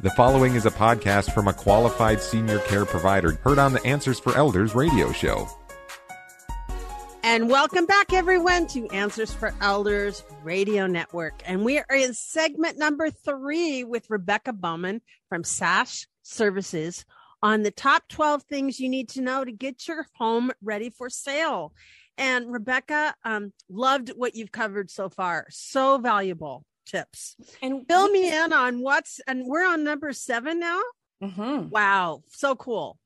The following is a podcast from a qualified senior care provider heard on the Answers for Elders radio show. And welcome back, everyone, to Answers for Elders Radio Network. And we are in segment number three with Rebecca Bowman from SASH Services on the top 12 things you need to know to get your home ready for sale. And Rebecca, um, loved what you've covered so far. So valuable tips. And fill me in on what's, and we're on number seven now. Mm-hmm. Wow. So cool.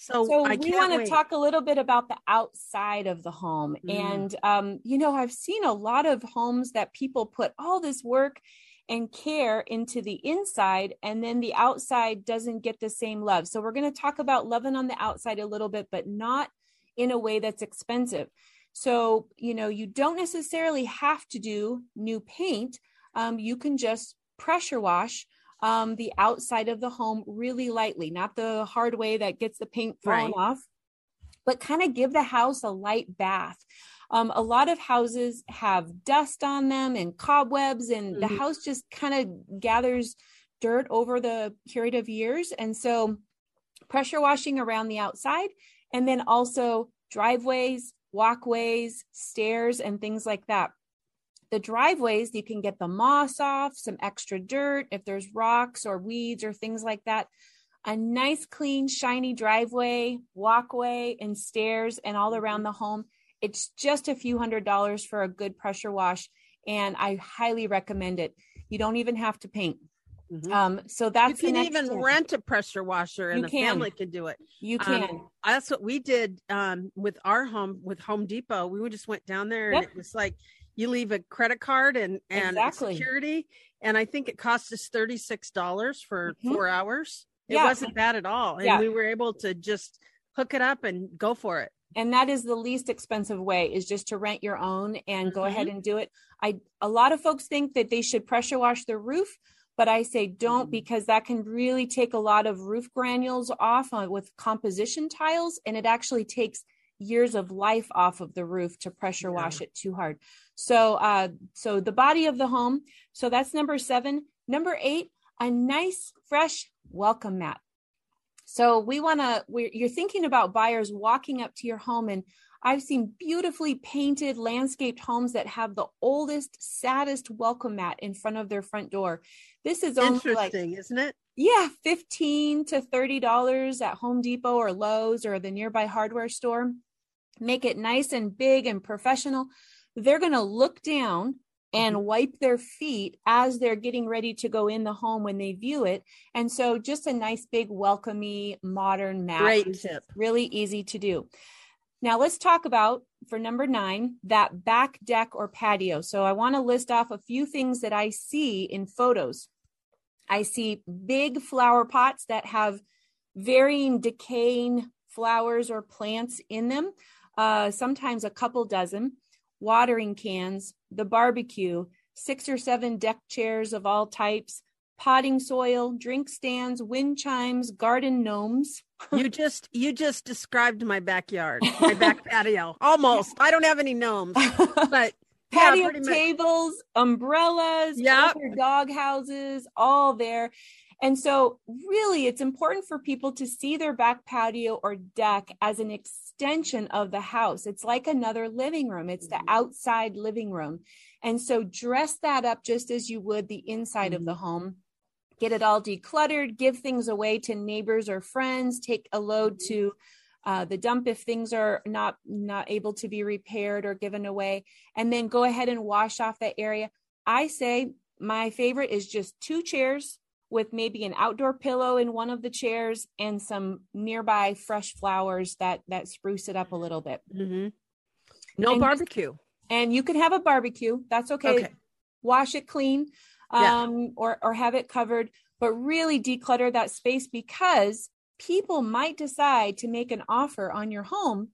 So, so we want to talk a little bit about the outside of the home. Mm. And, um, you know, I've seen a lot of homes that people put all this work and care into the inside, and then the outside doesn't get the same love. So, we're going to talk about loving on the outside a little bit, but not in a way that's expensive. So, you know, you don't necessarily have to do new paint. Um, you can just pressure wash um, the outside of the home really lightly, not the hard way that gets the paint thrown right. off, but kind of give the house a light bath. Um, a lot of houses have dust on them and cobwebs, and mm-hmm. the house just kind of gathers dirt over the period of years. And so, pressure washing around the outside, and then also driveways, walkways, stairs, and things like that. The driveways, you can get the moss off, some extra dirt, if there's rocks or weeds or things like that. A nice, clean, shiny driveway, walkway, and stairs, and all mm-hmm. around the home. It's just a few hundred dollars for a good pressure wash, and I highly recommend it. You don't even have to paint. Mm-hmm. Um, so that's you can even step. rent a pressure washer and you the can. family can do it. You um, can. Um, that's what we did um, with our home with Home Depot. We just went down there and it was like you leave a credit card and and exactly. security, and I think it cost us thirty six dollars for mm-hmm. four hours. It yeah. wasn't bad at all, and yeah. we were able to just hook it up and go for it and that is the least expensive way is just to rent your own and go mm-hmm. ahead and do it i a lot of folks think that they should pressure wash their roof but I say don't mm-hmm. because that can really take a lot of roof granules off with composition tiles, and it actually takes years of life off of the roof to pressure yeah. wash it too hard. So, uh, so the body of the home. So that's number seven. Number eight, a nice fresh welcome mat. So we want to. You're thinking about buyers walking up to your home and I've seen beautifully painted landscaped homes that have the oldest, saddest welcome mat in front of their front door. This is interesting, like, isn't it? Yeah, fifteen to thirty dollars at Home Depot or Lowe's or the nearby hardware store. Make it nice and big and professional. They're going to look down and mm-hmm. wipe their feet as they're getting ready to go in the home when they view it. And so, just a nice, big, welcomey, modern mat. Great tip. Really easy to do. Now let's talk about for number nine, that back deck or patio. So I want to list off a few things that I see in photos. I see big flower pots that have varying decaying flowers or plants in them, uh, sometimes a couple dozen, watering cans, the barbecue, six or seven deck chairs of all types, potting soil, drink stands, wind chimes, garden gnomes. you just you just described my backyard, my back patio. Almost. I don't have any gnomes, but patio yeah, tables, umbrellas, yeah, dog houses, all there. And so, really, it's important for people to see their back patio or deck as an extension of the house. It's like another living room, it's the mm-hmm. outside living room. And so, dress that up just as you would the inside mm-hmm. of the home get it all decluttered, give things away to neighbors or friends, take a load to uh, the dump if things are not not able to be repaired or given away, and then go ahead and wash off that area. I say my favorite is just two chairs with maybe an outdoor pillow in one of the chairs and some nearby fresh flowers that that spruce it up a little bit. Mm-hmm. No and barbecue. and you can have a barbecue. That's okay. okay. Wash it clean um, yeah. or, or have it covered, but really declutter that space because people might decide to make an offer on your home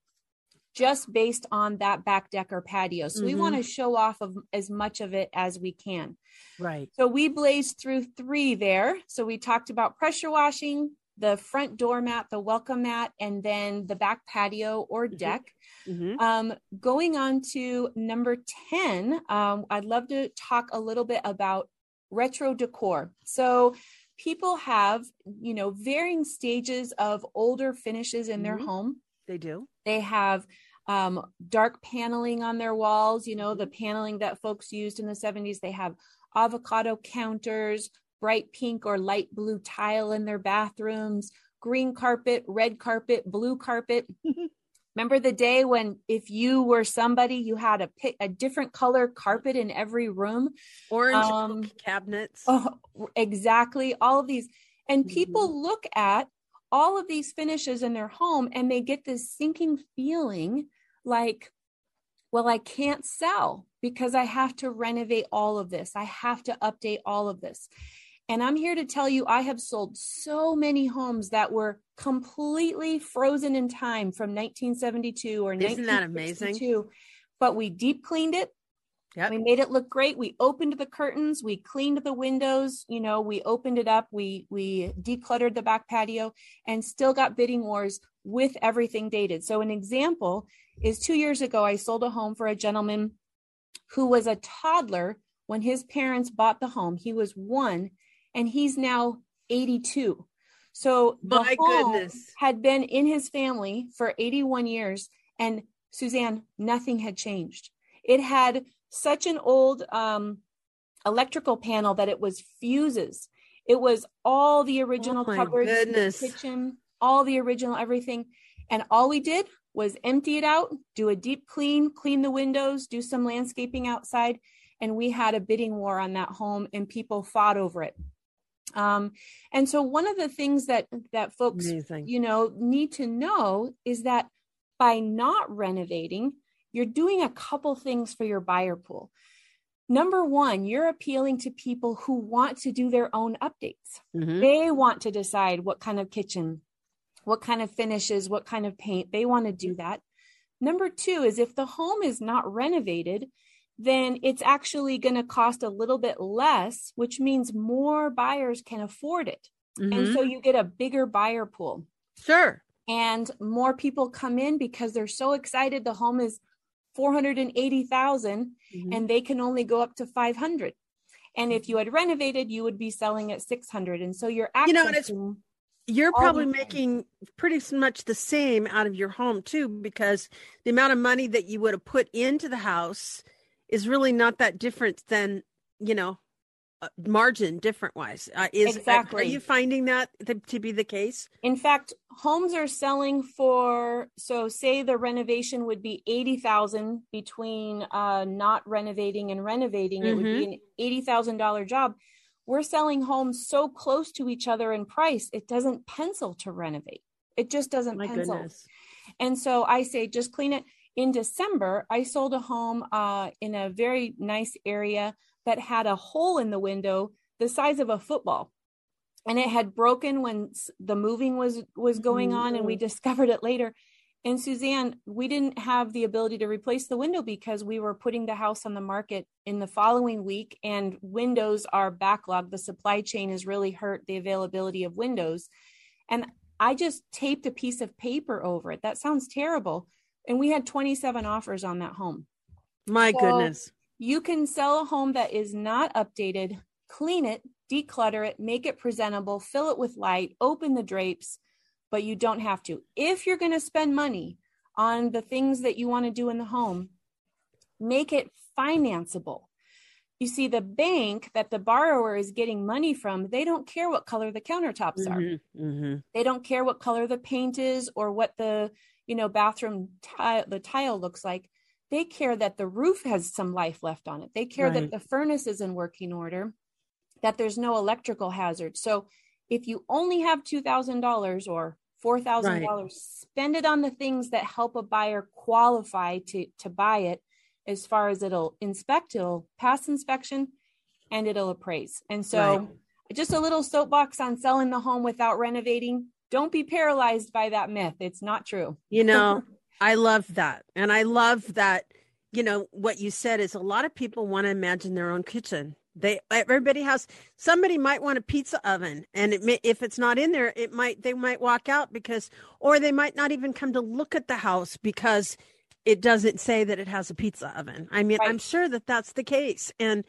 just based on that back deck or patio. So mm-hmm. we want to show off of as much of it as we can. Right. So we blazed through three there. So we talked about pressure washing, the front door mat, the welcome mat, and then the back patio or mm-hmm. deck. Mm-hmm. Um, going on to number 10, um, I'd love to talk a little bit about retro decor. So people have, you know, varying stages of older finishes in mm-hmm. their home. They do. They have um, dark paneling on their walls, you know, the mm-hmm. paneling that folks used in the 70s. They have avocado counters, bright pink or light blue tile in their bathrooms, green carpet, red carpet, blue carpet. Remember the day when if you were somebody, you had a pick, a different color carpet in every room, orange um, cabinets. Oh, exactly. All of these, and people mm-hmm. look at all of these finishes in their home and they get this sinking feeling like, well, I can't sell because I have to renovate all of this. I have to update all of this. And I'm here to tell you, I have sold so many homes that were completely frozen in time from 1972 or Isn't that amazing? But we deep cleaned it. Yep. We made it look great. We opened the curtains, we cleaned the windows, you know, we opened it up, we we decluttered the back patio and still got bidding wars with everything dated. So an example is 2 years ago I sold a home for a gentleman who was a toddler when his parents bought the home. He was 1 and he's now 82. So my goodness had been in his family for 81 years. And Suzanne, nothing had changed. It had such an old um, electrical panel that it was fuses. It was all the original oh cupboards goodness. in the kitchen, all the original everything. And all we did was empty it out, do a deep clean, clean the windows, do some landscaping outside. And we had a bidding war on that home and people fought over it. Um, and so one of the things that that folks Amazing. you know need to know is that by not renovating, you're doing a couple things for your buyer pool. Number one, you're appealing to people who want to do their own updates. Mm-hmm. They want to decide what kind of kitchen, what kind of finishes, what kind of paint. They want to do that. Number two is if the home is not renovated, then it's actually going to cost a little bit less, which means more buyers can afford it. Mm-hmm. And so mm-hmm. you get a bigger buyer pool. Sure. And more people come in because they're so excited the home is 480,000 mm-hmm. and they can only go up to 500. And if you had renovated, you would be selling at 600. And so you're accessing you know, it's, you're probably making pretty much the same out of your home too because the amount of money that you would have put into the house is really not that different than you know uh, margin different wise uh, is exactly are you finding that to, to be the case in fact homes are selling for so say the renovation would be 80,000 between uh not renovating and renovating mm-hmm. it would be mm-hmm. an $80,000 job we're selling homes so close to each other in price it doesn't pencil to renovate it just doesn't My pencil goodness. and so i say just clean it in December, I sold a home uh, in a very nice area that had a hole in the window the size of a football. And it had broken when the moving was was going mm-hmm. on, and we discovered it later. And Suzanne, we didn't have the ability to replace the window because we were putting the house on the market in the following week, and windows are backlogged. The supply chain has really hurt the availability of windows. And I just taped a piece of paper over it. That sounds terrible and we had 27 offers on that home. My so goodness. You can sell a home that is not updated, clean it, declutter it, make it presentable, fill it with light, open the drapes, but you don't have to. If you're going to spend money on the things that you want to do in the home, make it financeable. You see, the bank that the borrower is getting money from, they don't care what color the countertops are. Mm-hmm, mm-hmm. They don't care what color the paint is or what the you know bathroom tile the tile looks like they care that the roof has some life left on it they care right. that the furnace is in working order that there's no electrical hazard so if you only have $2000 or $4000 right. spend it on the things that help a buyer qualify to to buy it as far as it'll inspect it'll pass inspection and it'll appraise and so right. just a little soapbox on selling the home without renovating don't be paralyzed by that myth. It's not true. You know, I love that. And I love that, you know, what you said is a lot of people want to imagine their own kitchen. They everybody has somebody might want a pizza oven and it may, if it's not in there it might they might walk out because or they might not even come to look at the house because it doesn't say that it has a pizza oven. I mean, right. I'm sure that that's the case and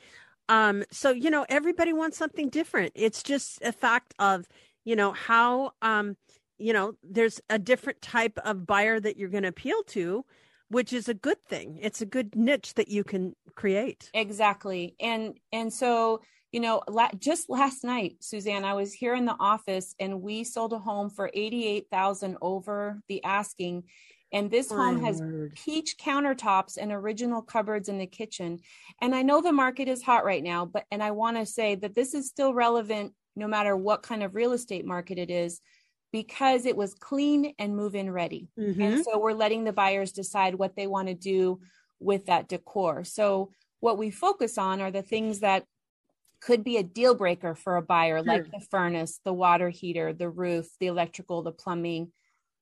Um, so you know, everybody wants something different. It's just a fact of you know how um, you know there's a different type of buyer that you're going to appeal to which is a good thing. It's a good niche that you can create. Exactly. And and so you know la- just last night suzanne i was here in the office and we sold a home for 88000 over the asking. And this My home has word. peach countertops and original cupboards in the kitchen. And i know the market is hot right now but and i want to say that this is still relevant no matter what kind of real estate market it is because it was clean and move in ready. Mm-hmm. And so we're letting the buyers decide what they want to do with that decor. So what we focus on are the things that could be a deal breaker for a buyer, sure. like the furnace, the water heater, the roof, the electrical, the plumbing.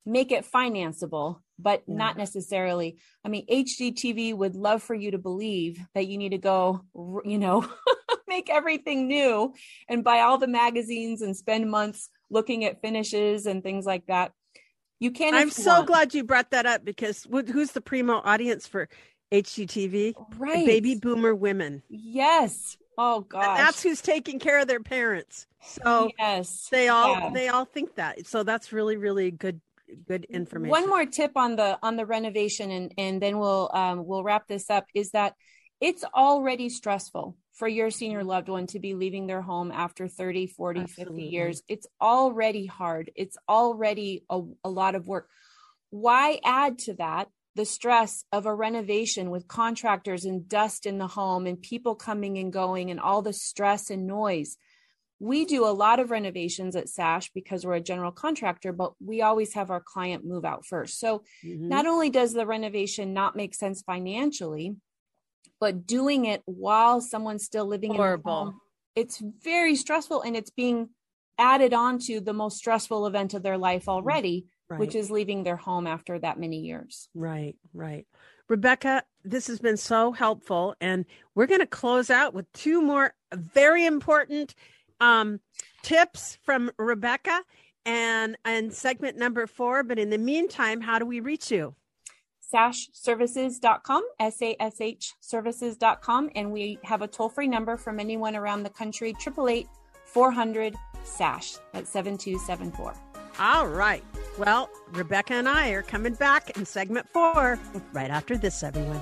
Make it financeable, but yeah. not necessarily. I mean, HGTV would love for you to believe that you need to go, you know, make everything new and buy all the magazines and spend months looking at finishes and things like that. You can't. I'm so want. glad you brought that up because who's the primo audience for HGTV? Right, baby boomer women. Yes. Oh God, that's who's taking care of their parents. So yes, they all yeah. they all think that. So that's really really good good information. One more tip on the on the renovation, and and then we'll um, we'll wrap this up. Is that it's already stressful for your senior mm-hmm. loved one to be leaving their home after 30 40 Absolutely. 50 years it's already hard it's already a, a lot of work why add to that the stress of a renovation with contractors and dust in the home and people coming and going and all the stress and noise we do a lot of renovations at sash because we're a general contractor but we always have our client move out first so mm-hmm. not only does the renovation not make sense financially but doing it while someone's still living Horrible. in the home, it's very stressful and it's being added on to the most stressful event of their life already, right. which is leaving their home after that many years. Right, right. Rebecca, this has been so helpful. And we're going to close out with two more very important um, tips from Rebecca and, and segment number four. But in the meantime, how do we reach you? sashservices.com, S-A-S-H services.com. And we have a toll-free number from anyone around the country, 888 400 SASH. That's 7274. All right. Well, Rebecca and I are coming back in segment four right after this, everyone.